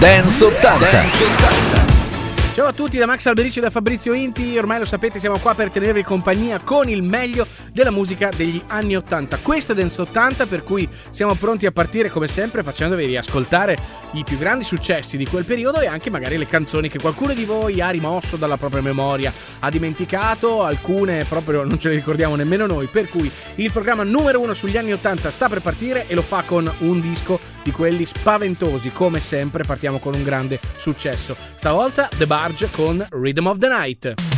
Dance 80. Dance 80. Ciao a tutti da Max Alberici e da Fabrizio Inti, ormai lo sapete siamo qua per tenervi compagnia con il meglio della musica degli anni 80. Questo è Dance 80 per cui siamo pronti a partire come sempre facendovi riascoltare i più grandi successi di quel periodo e anche magari le canzoni che qualcuno di voi ha rimosso dalla propria memoria, ha dimenticato, alcune proprio non ce le ricordiamo nemmeno noi, per cui il programma numero uno sugli anni 80 sta per partire e lo fa con un disco di quelli spaventosi, come sempre partiamo con un grande successo. Stavolta The Bar Large con Rhythm of the Night.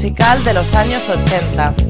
Musical de los años 80.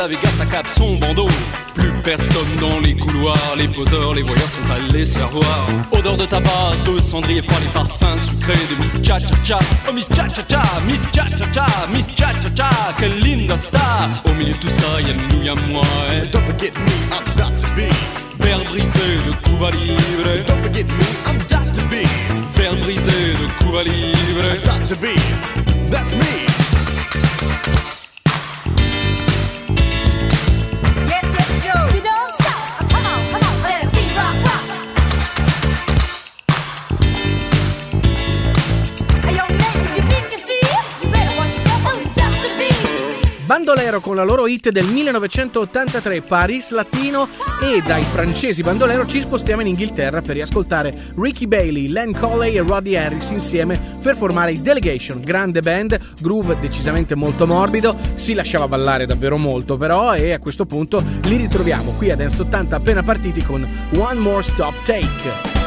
la Vegas à son bandeau. Plus personne dans les couloirs, les poseurs, les voyeurs sont allés se faire voir. Odeur de tabac, de cendrier froid, les parfums sucrés de Miss Cha Cha Cha. Oh Miss Cha Cha Cha, Miss Cha Cha Cha, Miss Cha Cha Cha, quelle linda star. Au milieu de tout ça, y'a nous, y'a moi. Don't forget me, I'm Dr. B. Verre brisé de Cuba Libre. Don't forget me, I'm Dr. B. Verre brisé de Cuba Libre. Dr. B, that's me. Bandolero con la loro hit del 1983 Paris Latino e dai francesi Bandolero ci spostiamo in Inghilterra per riascoltare Ricky Bailey, Len Coley e Roddy Harris insieme per formare i Delegation, grande band, groove decisamente molto morbido, si lasciava ballare davvero molto però e a questo punto li ritroviamo qui a Dance 80 appena partiti con One More Stop Take.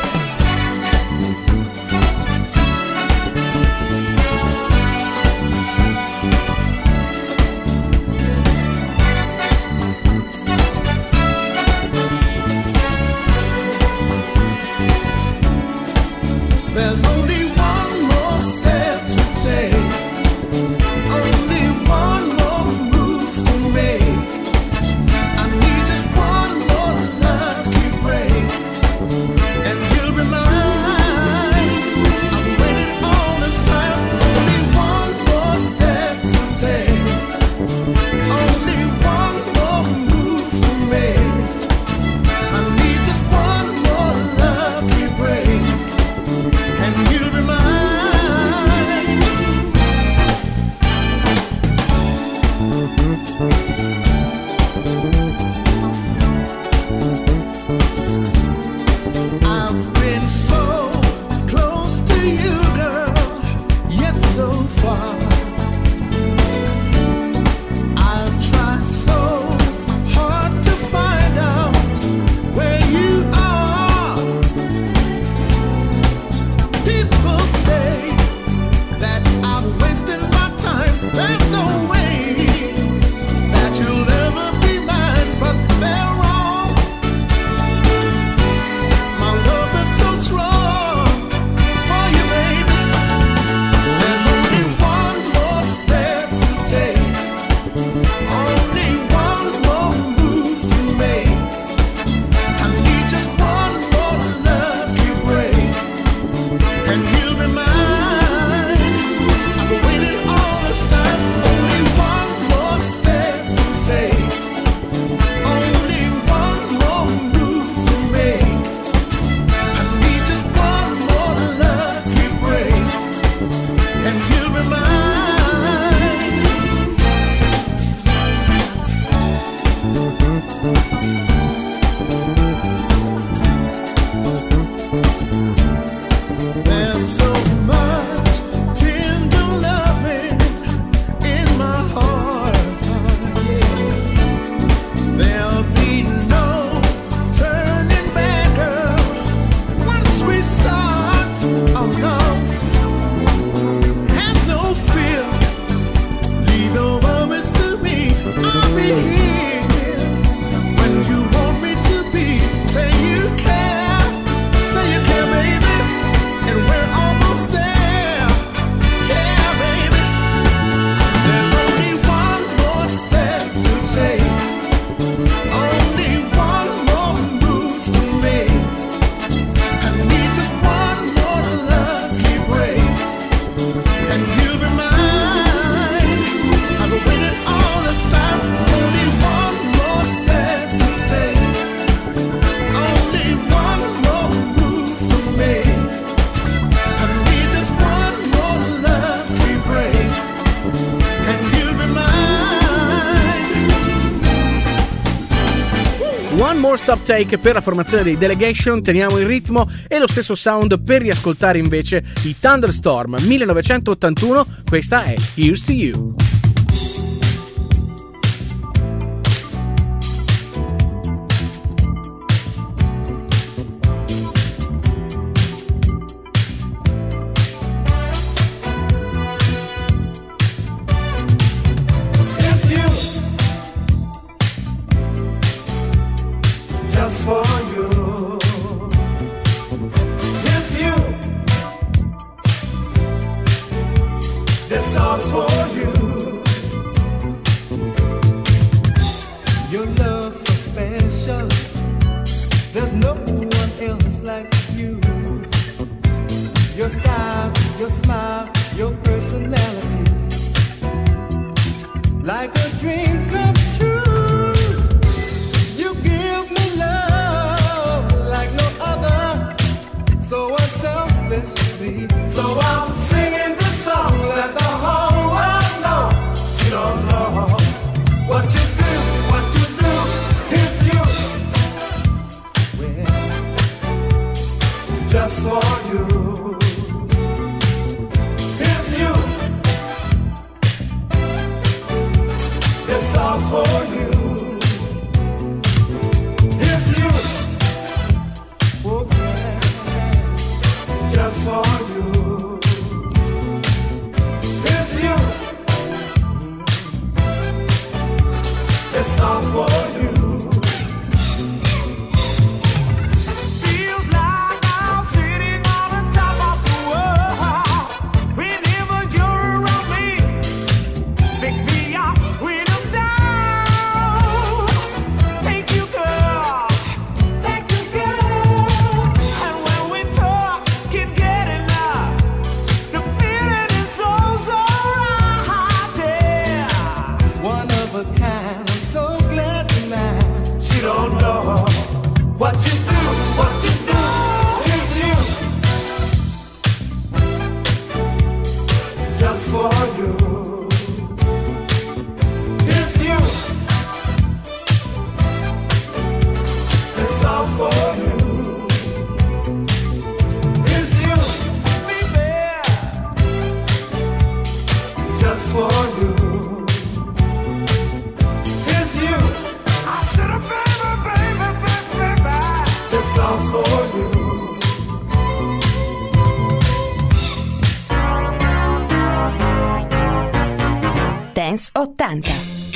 stop take per la formazione dei Delegation, teniamo il ritmo e lo stesso sound per riascoltare invece i Thunderstorm 1981, questa è Here's to You. Dance 80.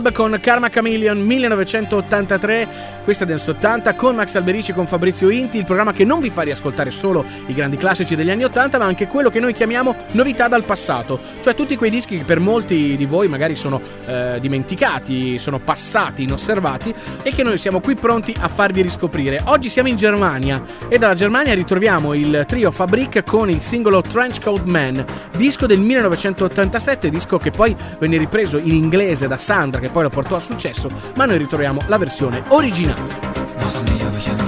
Club con Karma Chameleon 1983 questa è Dance 80 con Max Alberici e con Fabrizio Inti, il programma che non vi fa riascoltare solo i grandi classici degli anni 80, ma anche quello che noi chiamiamo novità dal passato, cioè tutti quei dischi che per molti di voi magari sono eh, dimenticati, sono passati, inosservati e che noi siamo qui pronti a farvi riscoprire. Oggi siamo in Germania e dalla Germania ritroviamo il trio Fabric con il singolo Trench Coat Man, disco del 1987, disco che poi venne ripreso in inglese da Sandra che poi lo portò a successo, ma noi ritroviamo la versione originale. Noch näher mich an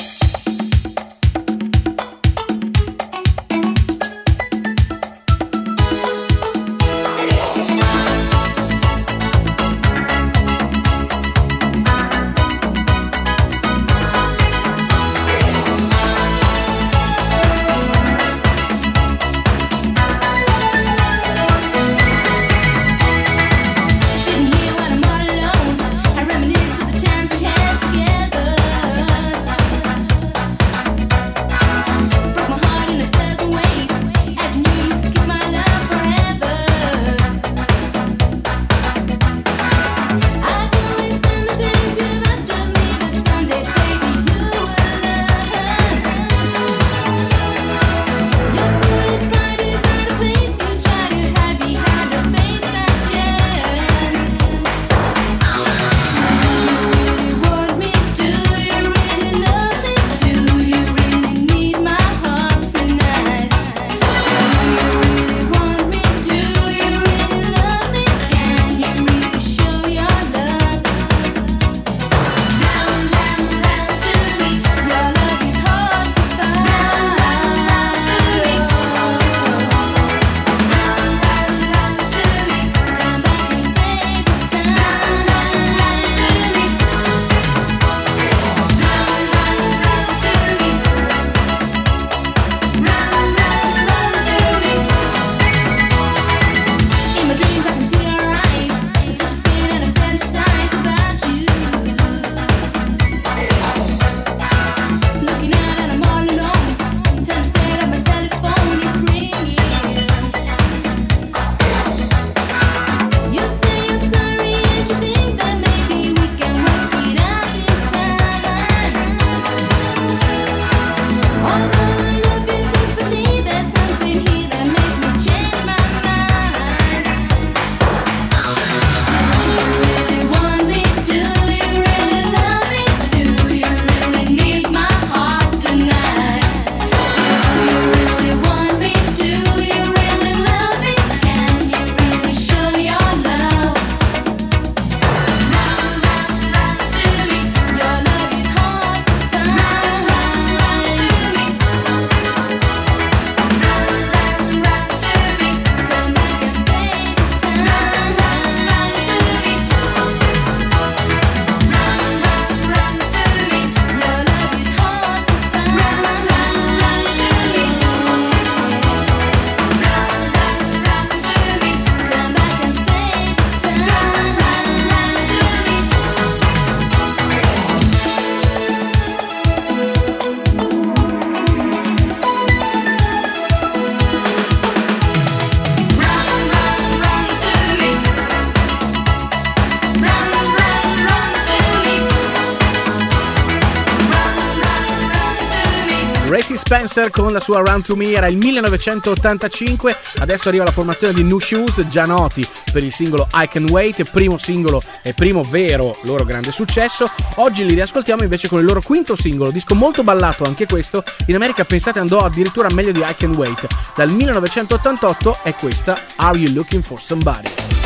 Racy Spencer con la sua Round to Me era il 1985, adesso arriva la formazione di New Shoes, già noti per il singolo I Can Wait, primo singolo e primo vero loro grande successo. Oggi li riascoltiamo invece con il loro quinto singolo, disco molto ballato anche questo, in America pensate andò addirittura meglio di I Can Wait. Dal 1988 è questa Are You Looking for Somebody?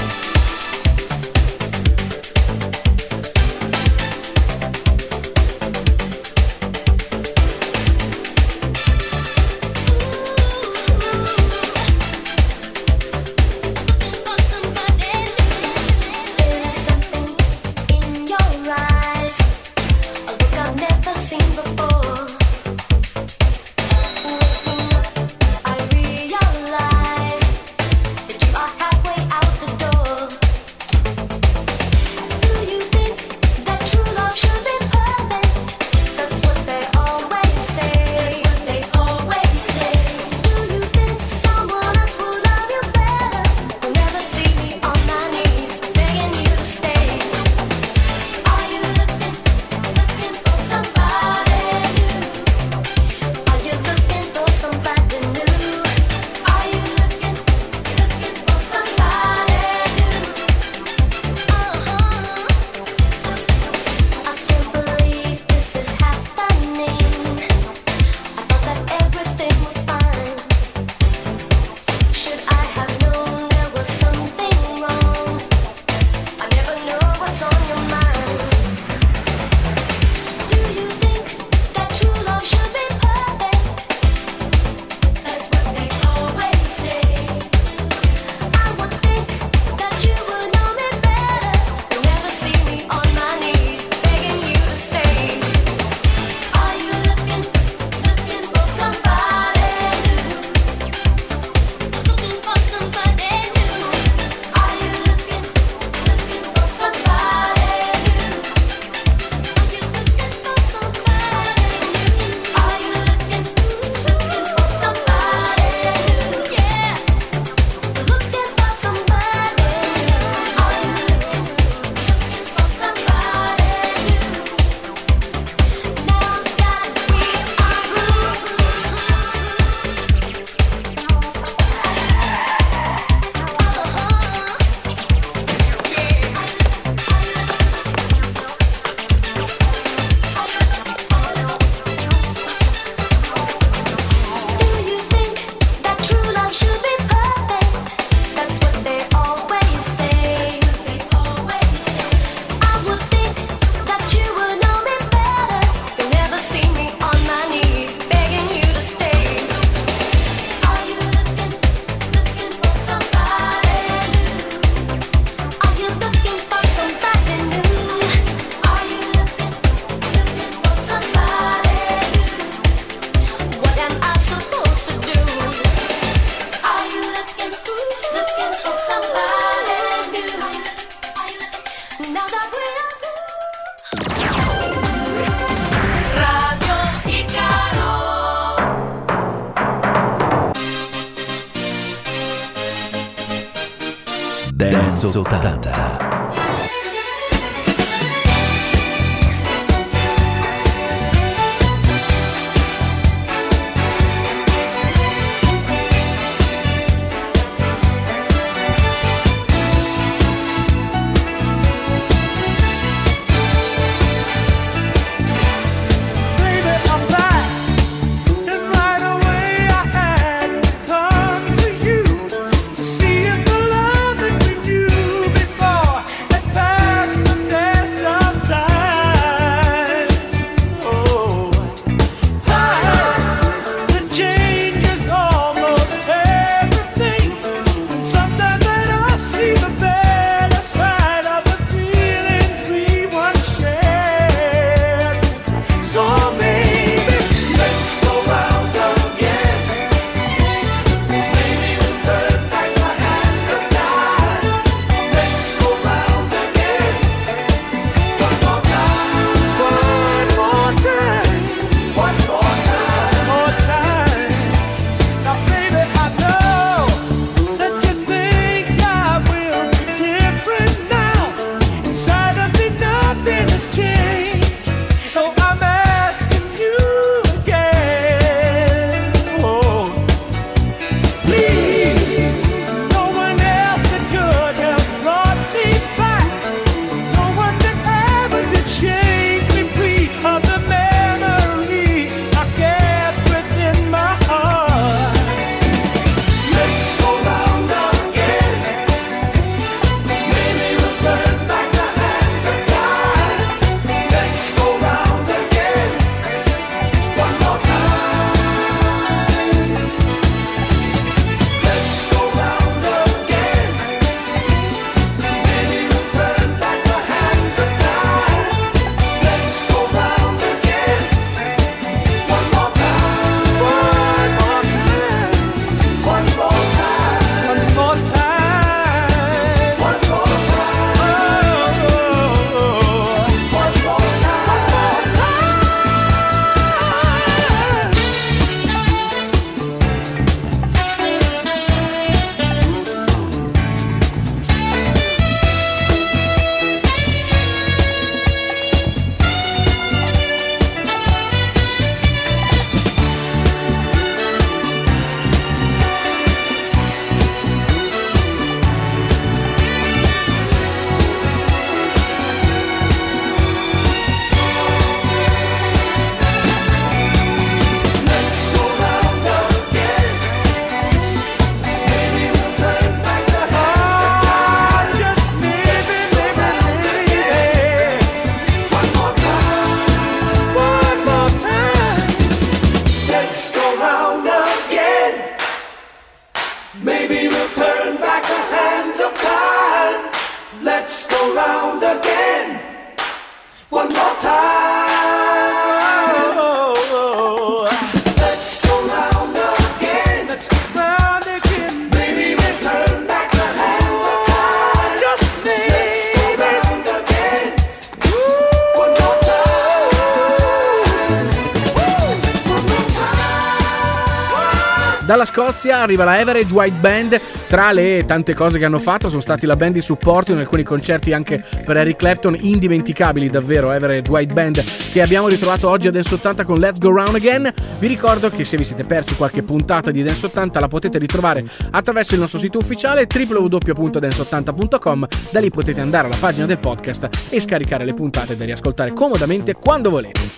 Arriva la Average White Band. Tra le tante cose che hanno fatto sono stati la band di supporto in alcuni concerti anche per Eric Clapton, indimenticabili davvero. Average White Band che abbiamo ritrovato oggi a Dance 80 con Let's Go Round Again. Vi ricordo che se vi siete persi qualche puntata di Dance 80 la potete ritrovare attraverso il nostro sito ufficiale www.dance80.com. Da lì potete andare alla pagina del podcast e scaricare le puntate da riascoltare comodamente quando volete.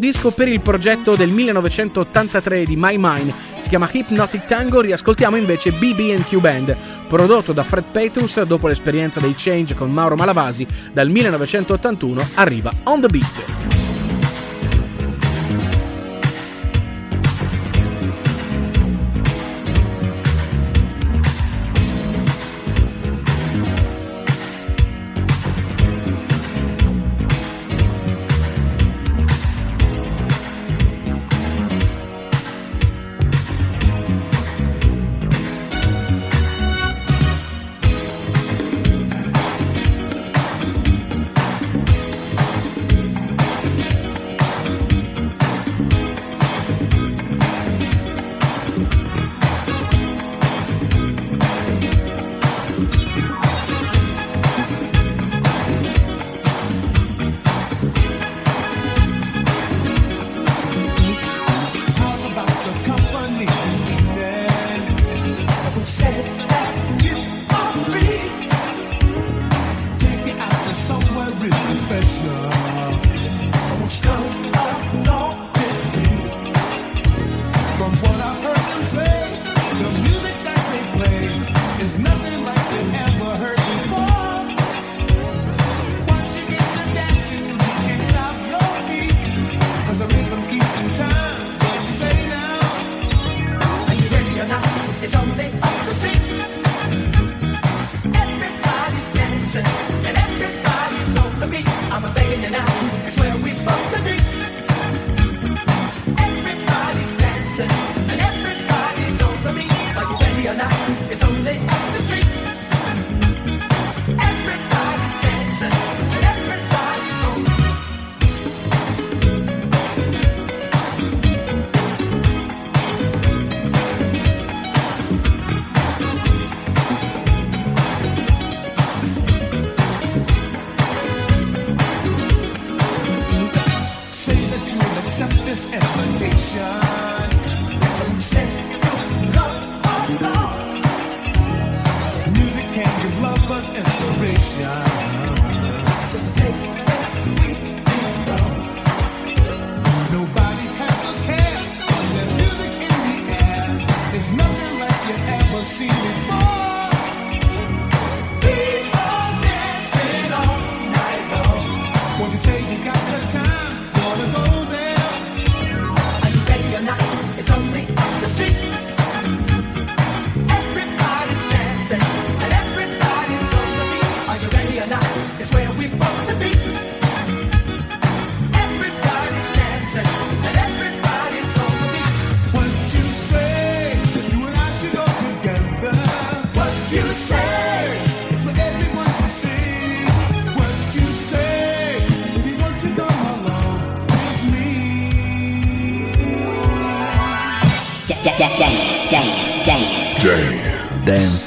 Disco per il progetto del 1983 di My Mind. Si chiama Hypnotic Tango, riascoltiamo invece BB&Q Band, prodotto da Fred Petrus dopo l'esperienza dei Change con Mauro Malavasi dal 1981 arriva On The Beat. It's where we bump the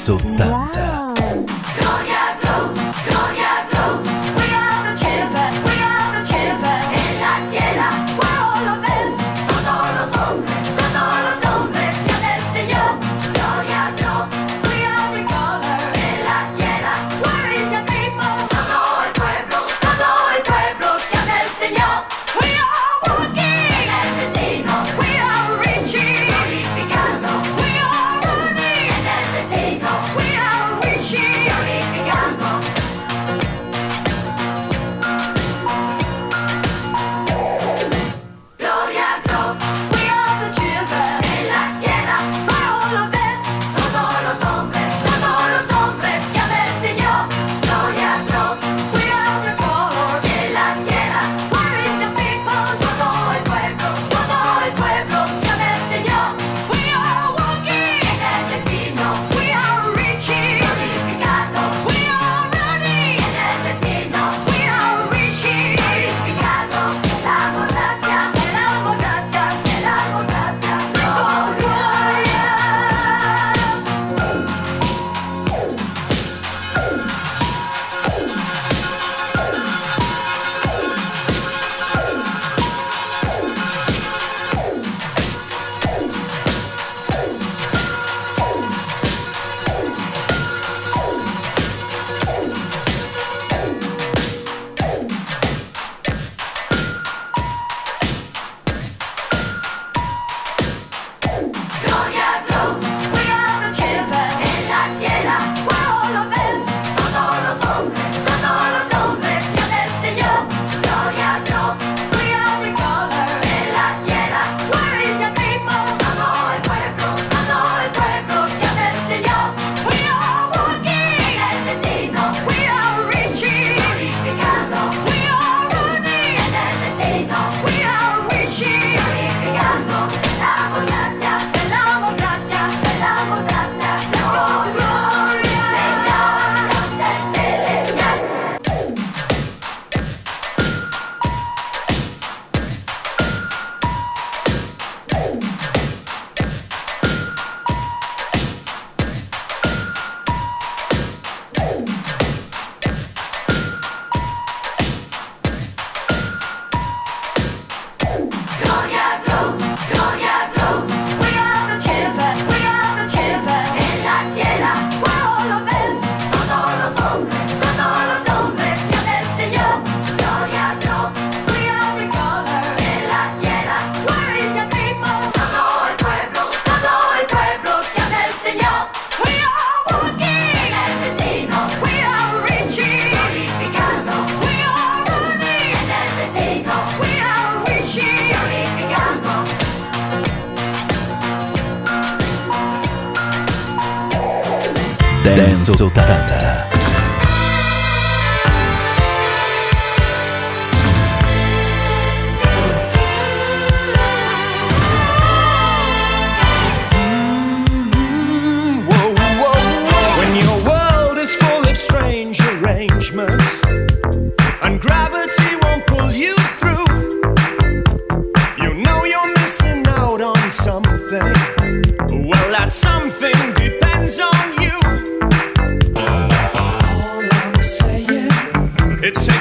Dance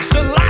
So like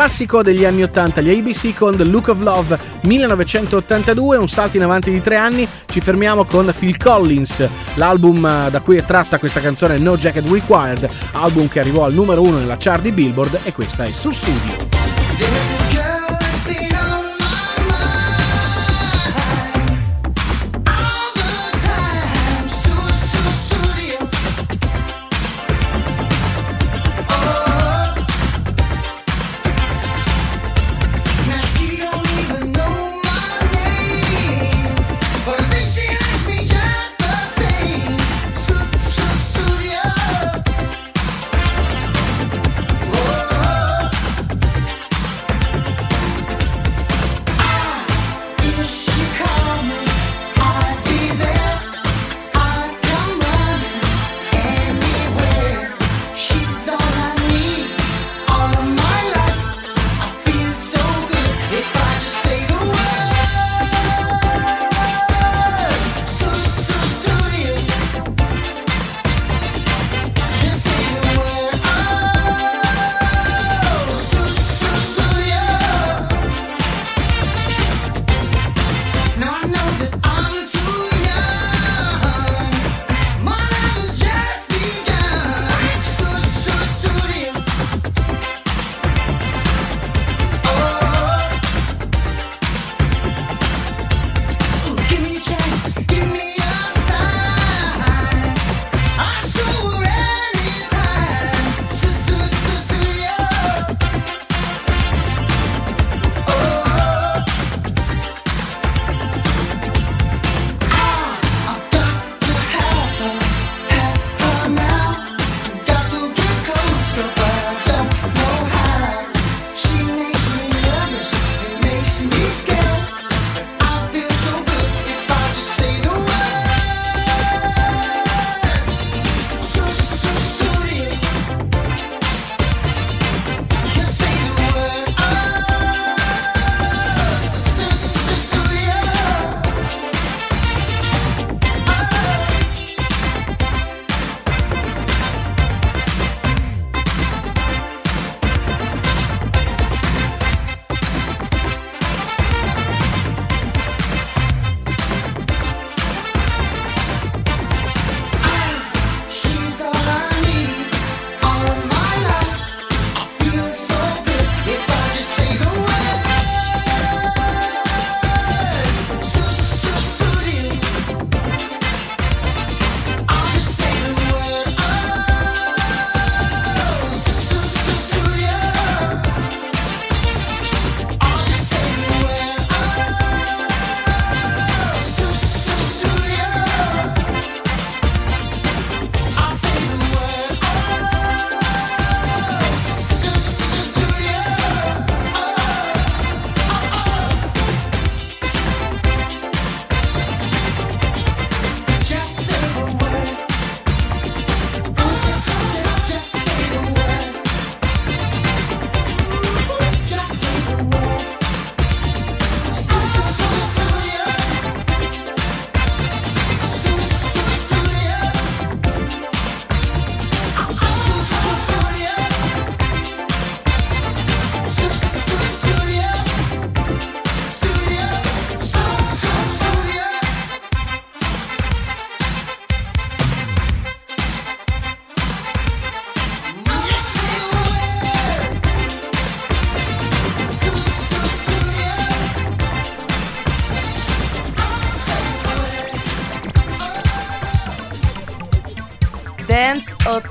classico degli anni 80, gli ABC con The Look of Love 1982, un salto in avanti di tre anni, ci fermiamo con Phil Collins, l'album eh, da cui è tratta questa canzone No Jacket Required, album che arrivò al numero uno nella chart di Billboard e questa è Sussidio. Now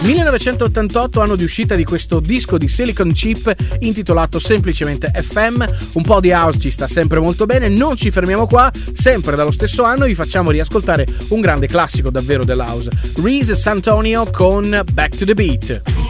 ...1988 anno di uscita di questo disco di Silicon Chip intitolato semplicemente FM, un po' di house ci sta sempre molto bene, non ci fermiamo qua, sempre dallo stesso anno vi facciamo riascoltare un grande classico davvero dell'house, Reese Santonio con Back to the Beat.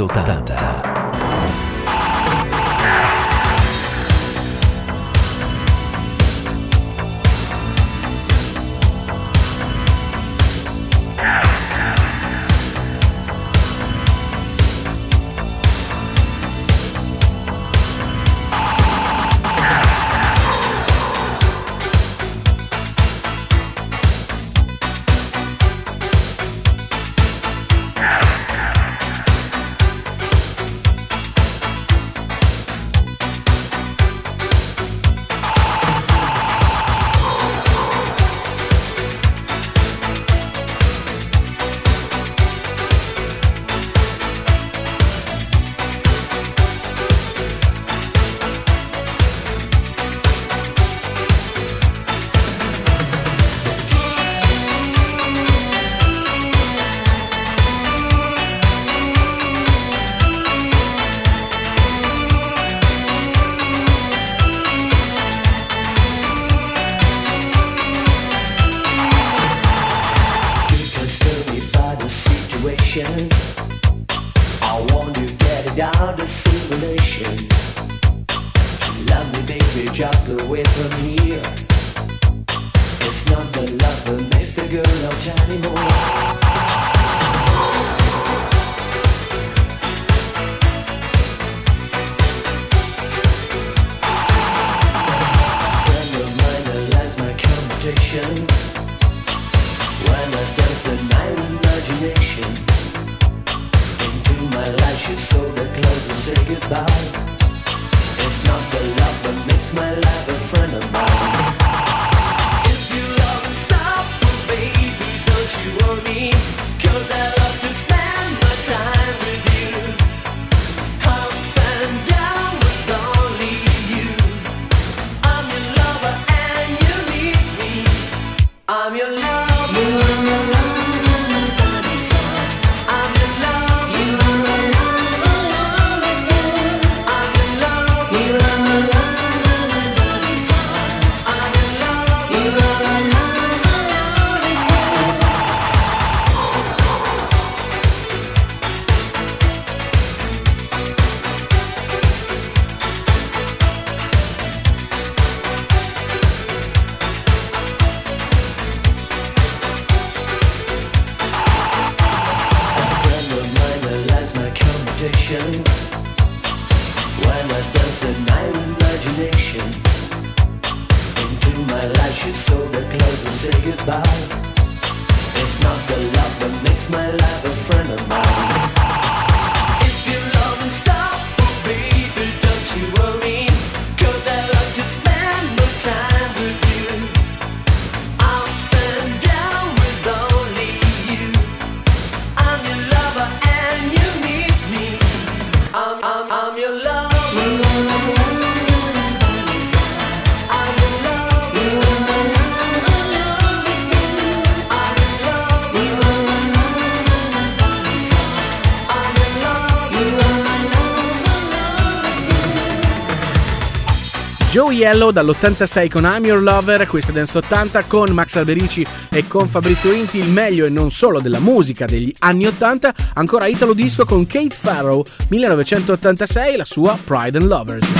resultado. Yellow dall'86 con I'm Your Lover, questa Dance 80 con Max Alberici e con Fabrizio Inti, il meglio e non solo della musica degli anni 80, ancora Italo Disco con Kate Farrow 1986, la sua Pride and Lovers.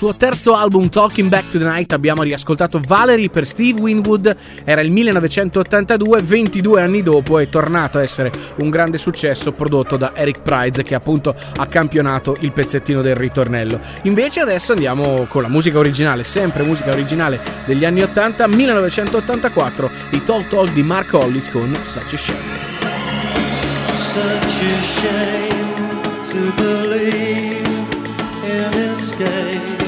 Suo terzo album Talking Back to the Night abbiamo riascoltato Valerie per Steve Winwood, era il 1982, 22 anni dopo è tornato a essere un grande successo prodotto da Eric Price che appunto ha campionato il pezzettino del ritornello. Invece adesso andiamo con la musica originale, sempre musica originale degli anni 80, 1984, i Talk Talk di Mark Hollis con Such a Shame. Such a shame to believe in escape.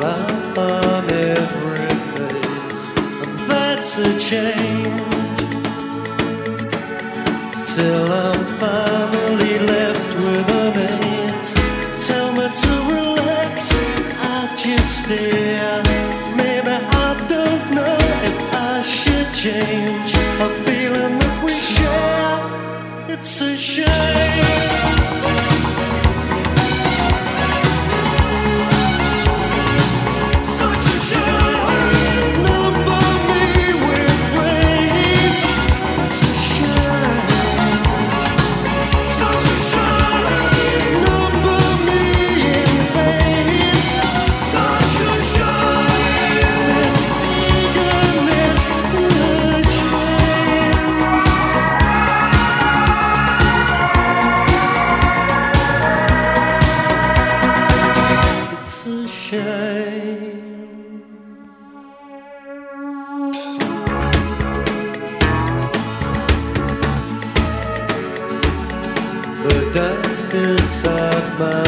Laugh on every face, and that's a change. Till I'm finally left with an eight. Tell me to relax, I just stare. Maybe I don't know if I should change. A feeling that we share. It's a shame. good side,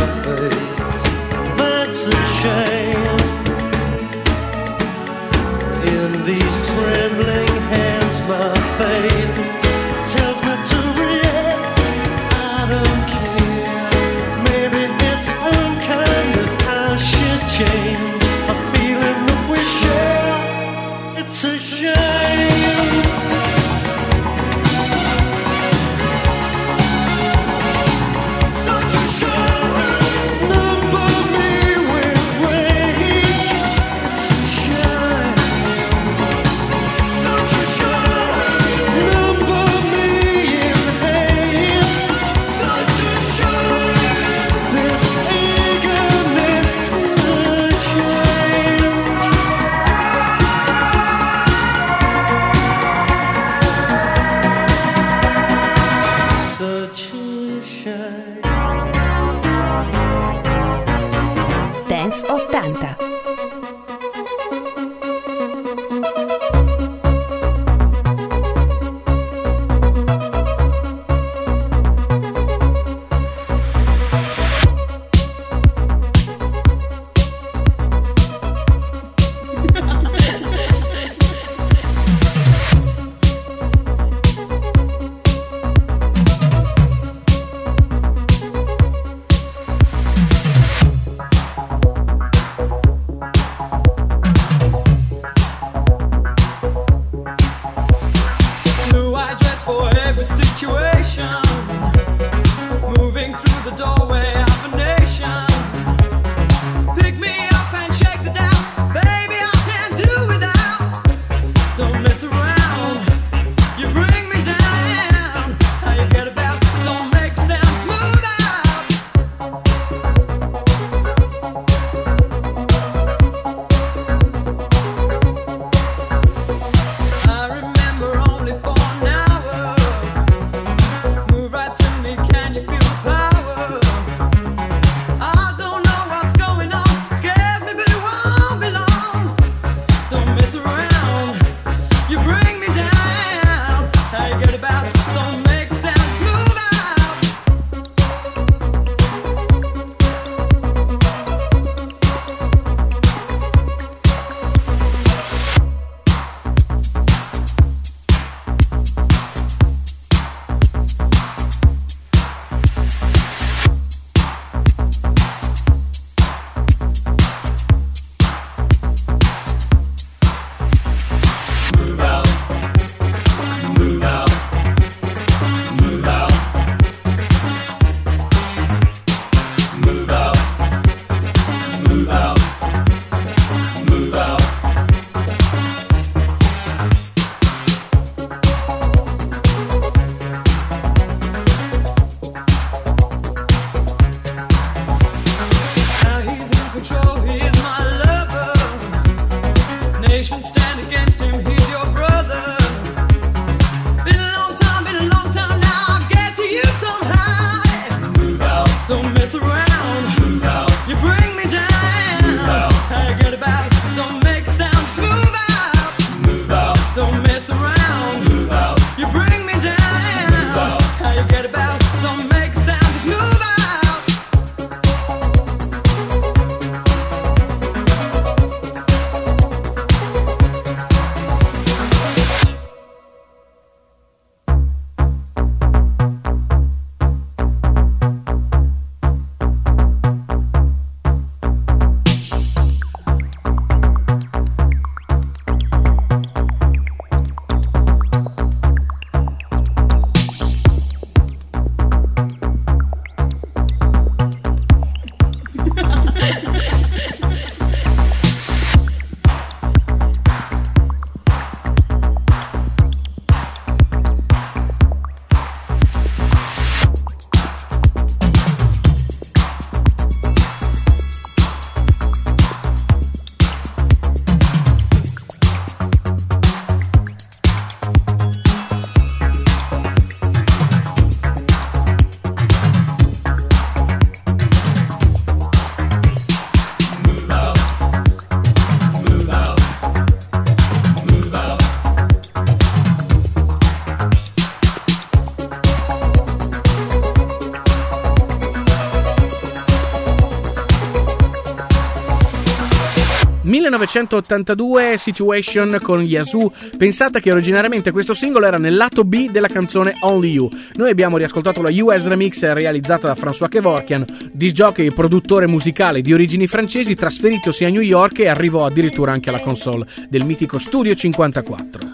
1982 Situation con Yazoo. Pensate che originariamente questo singolo era nel lato B della canzone Only You. Noi abbiamo riascoltato la US remix realizzata da François Kevorkian, disjockey e produttore musicale di origini francesi trasferitosi a New York e arrivò addirittura anche alla console del mitico Studio 54.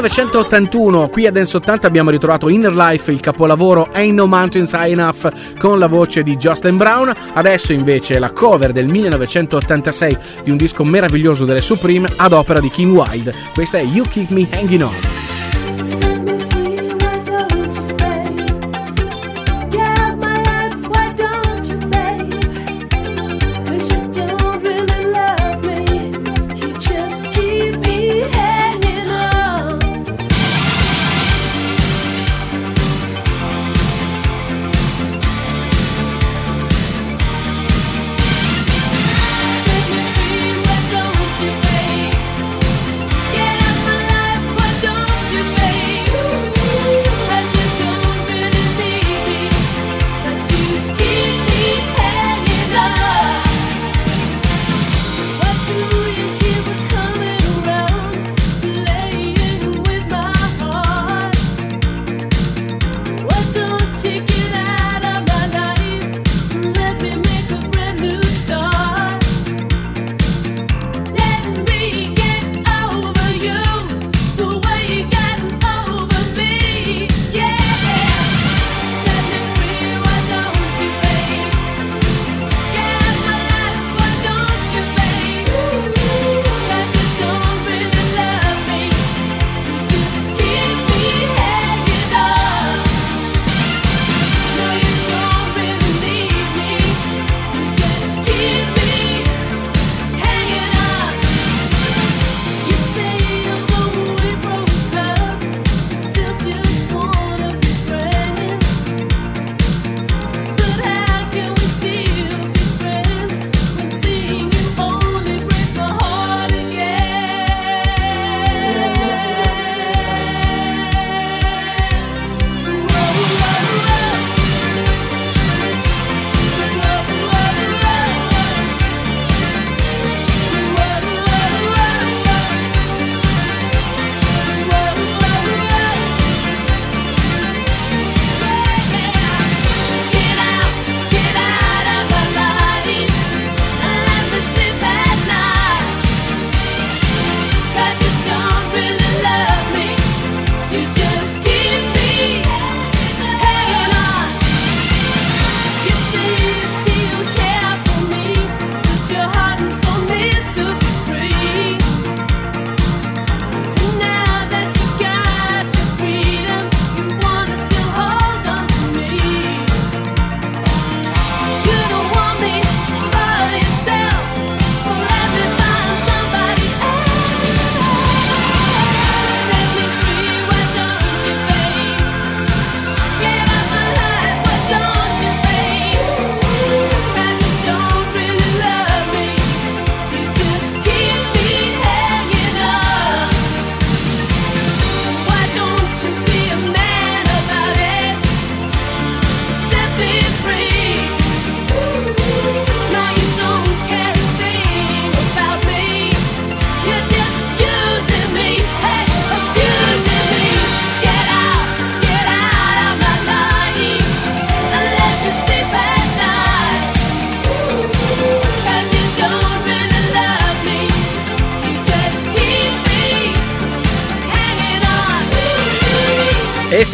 1981, qui a Dance 80 abbiamo ritrovato Inner Life, il capolavoro Ain't No Mountains High Enough con la voce di Justin Brown. Adesso invece la cover del 1986 di un disco meraviglioso delle Supreme ad opera di Kim Wild. Questa è You Keep Me Hanging On.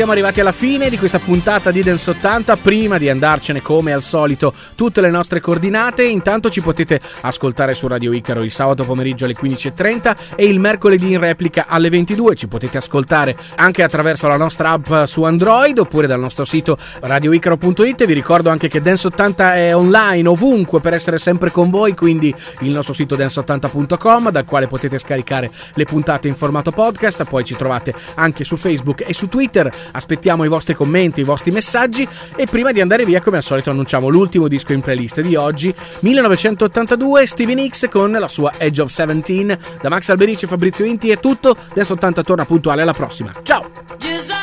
Siamo arrivati alla fine di questa puntata di Dance 80. Prima di andarcene, come al solito, tutte le nostre coordinate. Intanto ci potete ascoltare su Radio Icaro il sabato pomeriggio alle 15.30 e il mercoledì in replica alle 22. Ci potete ascoltare anche attraverso la nostra app su Android oppure dal nostro sito radioicaro.it. Vi ricordo anche che Dance 80 è online ovunque per essere sempre con voi, quindi il nostro sito dance80.com dal quale potete scaricare le puntate in formato podcast. Poi ci trovate anche su Facebook e su Twitter. Aspettiamo i vostri commenti, i vostri messaggi e prima di andare via come al solito annunciamo l'ultimo disco in playlist di oggi, 1982 Stevie Nicks con la sua Edge of 17. Da Max Alberici e Fabrizio Inti è tutto, Dance 80 torna puntuale alla prossima. Ciao!